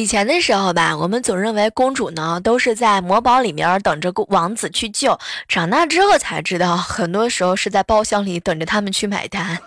以前的时候吧我们总认为公主呢都是在魔堡里面等着王子去救长大之后才知道很多时候是在包厢里等着他们去买单。